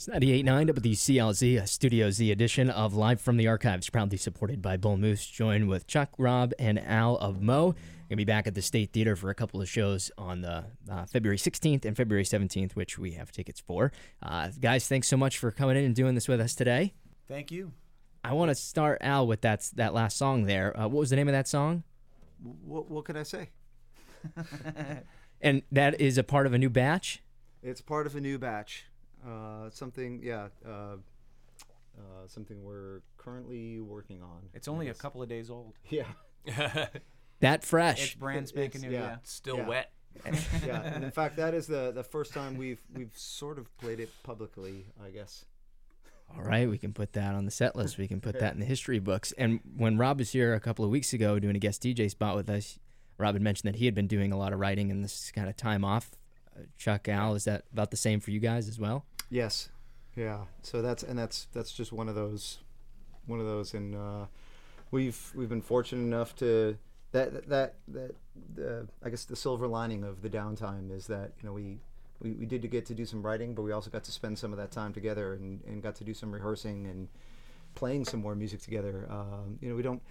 It's 98.9 WCLZ, a Studio Z edition of Live from the Archives, proudly supported by Bull Moose, joined with Chuck, Rob, and Al of moe. Gonna be back at the State Theatre for a couple of shows on the uh, February 16th and February 17th, which we have tickets for. Uh, guys, thanks so much for coming in and doing this with us today. Thank you. I want to start Al with that that last song there. Uh, what was the name of that song? What, what could I say? And that is a part of a new batch. It's part of a new batch. Uh, something, yeah, uh, uh, something we're currently working on. It's only a couple of days old. Yeah, That It's fresh. brand spanking new. yeah. Yeah. Still Yeah. wet. yeah. And in fact, that is the the first time we've we've sort of played it publicly, I guess. All right, we can put that on the set list. We can put that in the history books. And when Rob was here a couple of weeks ago doing a guest DJ spot with us, Rob had mentioned that he had been doing a lot of writing in this kind of time off. Uh, Chuck, Al, is that about the same for you guys as well? Yes, yeah. So that's and that's that's just one of those, one of those, and uh, we've we've been fortunate enough to that that that the I guess the silver lining of the downtime is that you know we. We, we did get to do some writing, but we also got to spend some of that time together and, and got to do some rehearsing and playing some more music together. Um, you know, we don't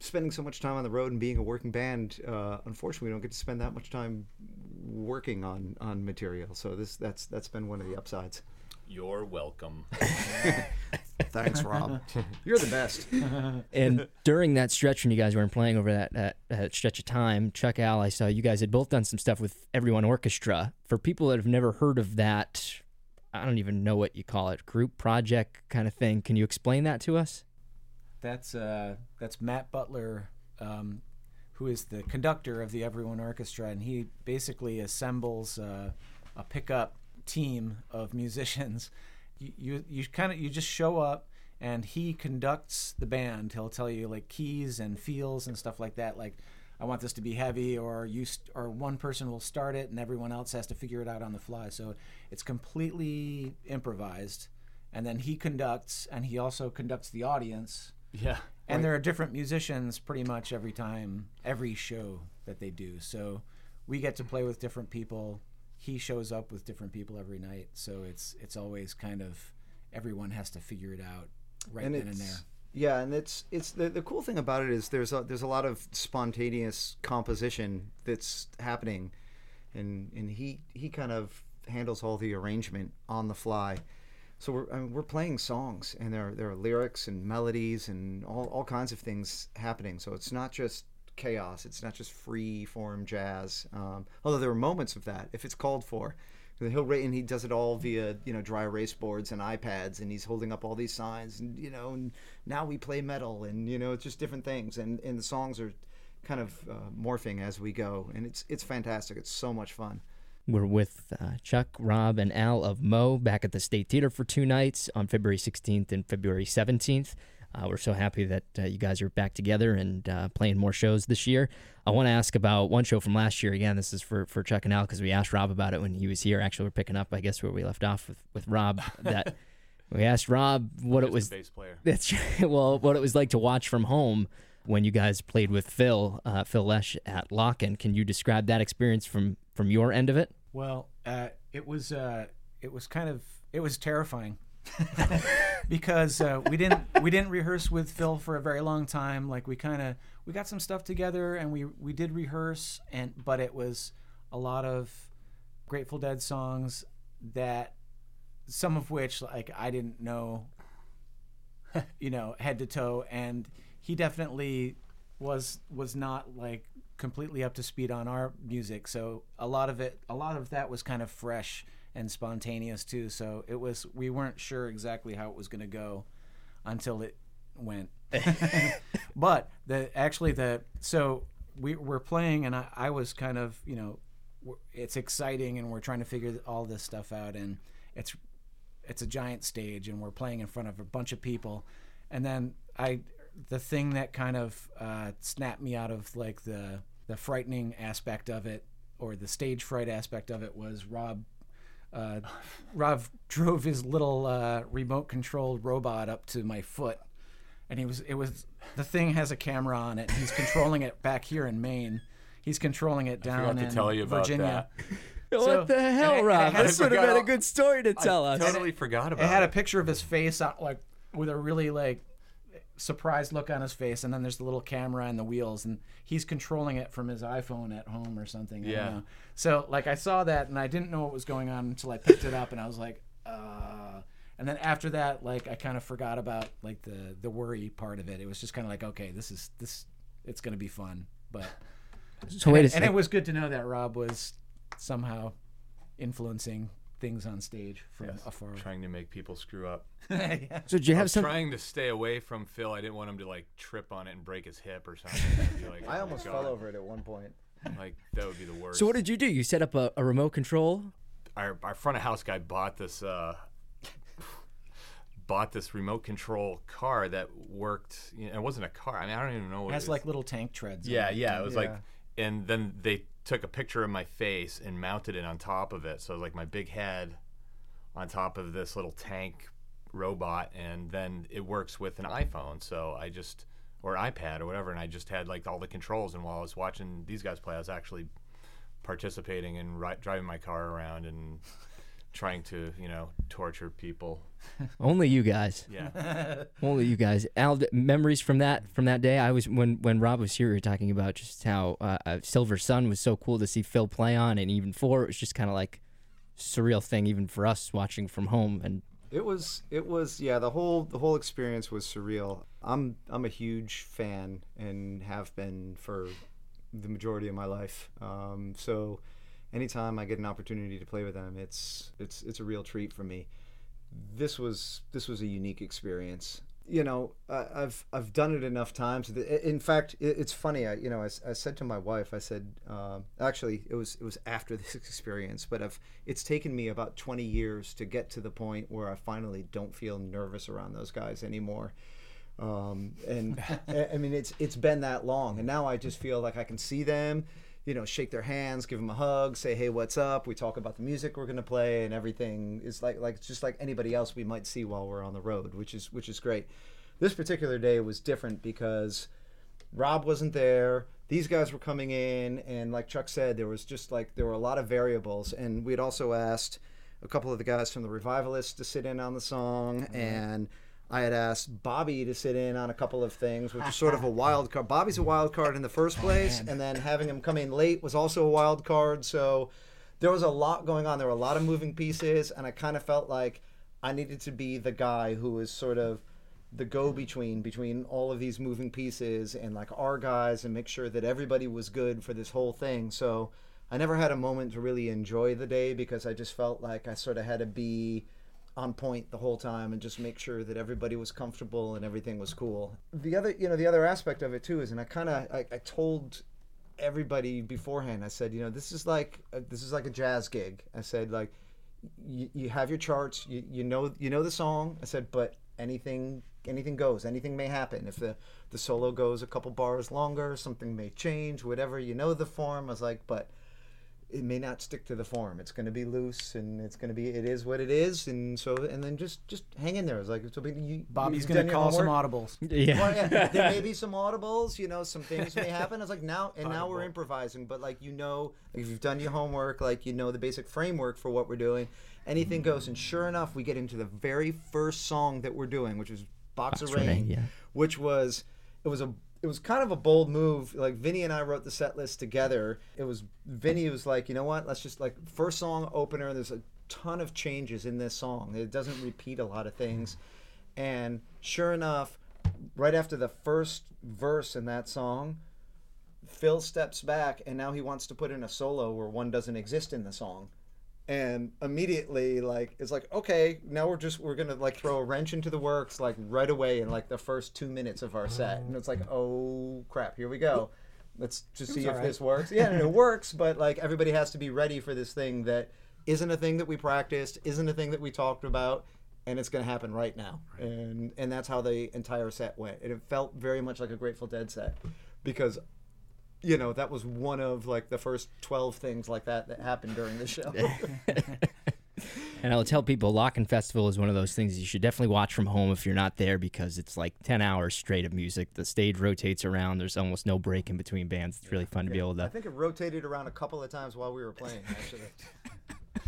spending so much time on the road and being a working band. Uh, unfortunately, we don't get to spend that much time working on on material. So this that's that's been one of the upsides. You're welcome. Thanks, Rob. You're the best. And during that stretch when you guys weren't playing over that, that, that stretch of time, Chuck, Al, I saw you guys had both done some stuff with Everyone Orchestra. For people that have never heard of that, I don't even know what you call it, group project kind of thing. Can you explain that to us? That's uh, that's Matt Butler, um, who is the conductor of the Everyone Orchestra, and he basically assembles uh, a pickup team of musicians. You you, you kind of you just show up, and he conducts the band. He'll tell you like keys and feels and stuff like that. Like, I want this to be heavy, or you st- or one person will start it, and everyone else has to figure it out on the fly. So it's completely improvised. And then he conducts, and he also conducts the audience Yeah. and there are different musicians pretty much every time every show that they do. So we get to play with different people. He shows up with different people every night. So it's it's always kind of everyone has to figure it out right and then and there. Yeah, and it's it's the the cool thing about it is there's a there's a lot of spontaneous composition that's happening, and and he he kind of handles all the arrangement on the fly. So we're I mean, we're playing songs, and there there are lyrics and melodies and all all kinds of things happening. So it's not just chaos. It's not just free form jazz. Um, although there are moments of that if it's called for. He'll rate and he does it all via you know dry erase boards and iPads, and he's holding up all these signs, and you know, and now we play metal, and you know, it's just different things, and and the songs are kind of uh, morphing as we go, and it's it's fantastic. It's so much fun. We're with uh, Chuck, Rob, and Al of moe back at the State Theatre for two nights on February 16th and February 17th. Uh, we're so happy that uh, you guys are back together and uh, playing more shows this year. I want to ask about one show from last year. Again, this is for, for Chuck and Al because we asked Rob about it when he was here. Actually, we're picking up, I guess, where we left off with, with Rob. That we asked Rob what it was. the bass player. That's well, what it was like to watch from home when you guys played with Phil, uh, Phil Lesh at Lockn'. Can you describe that experience from from your end of it? well uh, it was uh, it was kind of it was terrifying because uh, we didn't we didn't rehearse with Phil for a very long time. Like we kind of we got some stuff together and we we did rehearse and but it was a lot of Grateful Dead songs that some of which like I didn't know you know head to toe and he definitely was was not like completely up to speed on our music. So a lot of it a lot of that was kind of fresh and spontaneous too. So it was we weren't sure exactly how it was going to go until it went. But the actually the so we were playing and I, I was kind of you know it's exciting and we're trying to figure all this stuff out and it's it's a giant stage and we're playing in front of a bunch of people. And then i the thing that kind of uh, snapped me out of like the the frightening aspect of it or the stage fright aspect of it was rob uh, rob drove his little uh, remote controlled robot up to my foot and he was it was the thing has a camera on it he's controlling it back here in maine he's controlling it down forgot to in tell you about virginia that. So- what the hell, and it- Rob? it had- This would have been a good story to tell us. Totally forgot about it It had a picture of his face on, like with a really like surprised look on his face and then there's the little camera and the wheels and he's controlling it from his iphone at home or something I don't Yeah. know. so like i saw that and i didn't know what was going on until i picked it up and i was like uh and then after that like i kind of forgot about like the the worry part of it it was just kind of like okay this is this it's gonna be fun but So wait a and second. it was good to know that rob was somehow influencing things on stage from Yes, afar trying to make people screw up. yeah. so did you I have was some? trying to stay away from Phil. I didn't want him to like trip on it and break his hip or something. I'd like, I oh, almost God. fell over it at one point. Like that would be the worst. So what did you do? You set up a, a remote control. our our front of house guy bought this uh, bought this remote control car that worked. You know, it wasn't a car. I mean, I don't even know what It it has is. like little tank treads. on Yeah, it. yeah. It was like, Yeah. And then they took a picture of my face and mounted it on top of it. So like my big head on top of this little tank robot, and then it works with an iPhone. So I just or iPad or whatever, and I just had like all the controls. And while I was watching these guys play, I was actually participating and ri- driving my car around and trying to, you know, torture people. Only you guys. Yeah. Only you guys. Al, memories from that from that day. I was when when Rob was here. We were talking about just how uh, uh, Silver Sun was so cool to see Phil play on, and even four. It was just kind of like surreal thing, even for us watching from home. And It was it was yeah the whole the whole experience was surreal. I'm I'm a huge fan and have been for the majority of my life. Um, so anytime I get an opportunity to play with them, it's it's it's a real treat for me. This was this was a unique experience. You know, I, I've I've done it enough times. In fact, it, it's funny. I you know I, I said to my wife, I said uh, actually it was it was after this experience, but I've it's taken me about 20 years to get to the point where I finally don't feel nervous around those guys anymore. Um, and I I mean, it's it's been that long, and now I just feel like I can see them, you know, shake their hands, give them a hug, say, "Hey, what's up?" We talk about the music we're gonna play, and everything is like like just like anybody else we might see while we're on the road, which is which is great. This particular day was different because Rob wasn't there. These guys were coming in, and like Chuck said, there was just like there were a lot of variables, and we'd also asked a couple of the guys from the Revivalists to sit in on the song, mm-hmm. and I had asked Bobby to sit in on a couple of things, which is sort of a wild card. Bobby's a wild card in the first oh, place, and then having him come in late was also a wild card. So there was a lot going on. There were a lot of moving pieces, and I kind of felt like I needed to be the guy who was sort of the go between between all of these moving pieces and like our guys and make sure that everybody was good for this whole thing. So I never had a moment to really enjoy the day because I just felt like I sort of had to be on point the whole time and just make sure that everybody was comfortable and everything was cool. The other, you know, the other aspect of it too is, and I kind of, I, I told everybody beforehand. I said, you know, this is like uh, this is like a jazz gig. I said, like, you, you have your charts, you, you know you know the song. I said, but anything anything goes. Anything may happen. If the the solo goes a couple bars longer, something may change. Whatever you know the form. I was like, but it may not stick to the form. It's going to be loose, and it's going to be. It is what it is, and so and then just just hang in there. It's like so you, Bobby's you've gonna done your call some audibles. yeah, Well, yeah, there may be some audibles, you know, some things may happen. It's like now, and now we're improvising, but like you know, if you've done your homework, like you know the basic framework for what we're doing, anything mm. goes. And sure enough, we get into the very first song that we're doing, which was "Box, of of Rain,", Rain, yeah. which was it was a it was kind of a bold move. Like Vinnie and I wrote the set list together. It was Vinnie was like, you know what? Let's just like first song opener. There's a ton of changes in this song. It doesn't repeat a lot of things. And sure enough, right after the first verse in that song, Phil steps back and now he wants to put in a solo where one doesn't exist in the song. And immediately like it's like, okay, now we're just we're gonna like throw a wrench into the works like right away in like the first two minutes of our set. And it's like, oh crap, here we go. Let's just see if this works. Yeah, and it works, but like everybody has to be ready for this thing that isn't a thing that we practiced, isn't a thing that we talked about, and it's going to happen right now. And and that's how the entire set went. And it felt very much like a Grateful Dead set because you know, that was one of like the first 12 things like that that happened during the show. And I'll tell people, Lockn' Festival is one of those things you should definitely watch from home if you're not there because it's like 10 hours straight of music. The stage rotates around. There's almost no break in between bands. It's really fun to be able to I think it rotated around a couple of times while we were playing. Actually,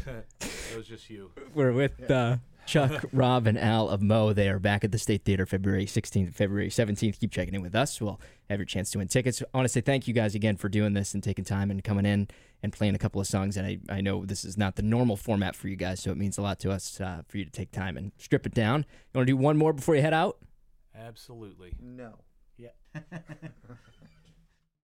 it was just you. We're with uh, Chuck, Rob, and Al of moe. They are back at the State Theatre February 16th and February 17th. Keep checking in with us. We'll have your chance to win tickets. I want to say thank you guys again for doing this and taking time and coming in and playing a couple of songs. And I, I know this is not the normal format for you guys, so it means a lot to us uh, for you to take time and strip it down. You want to do one more before you head out? Absolutely. no. Yeah.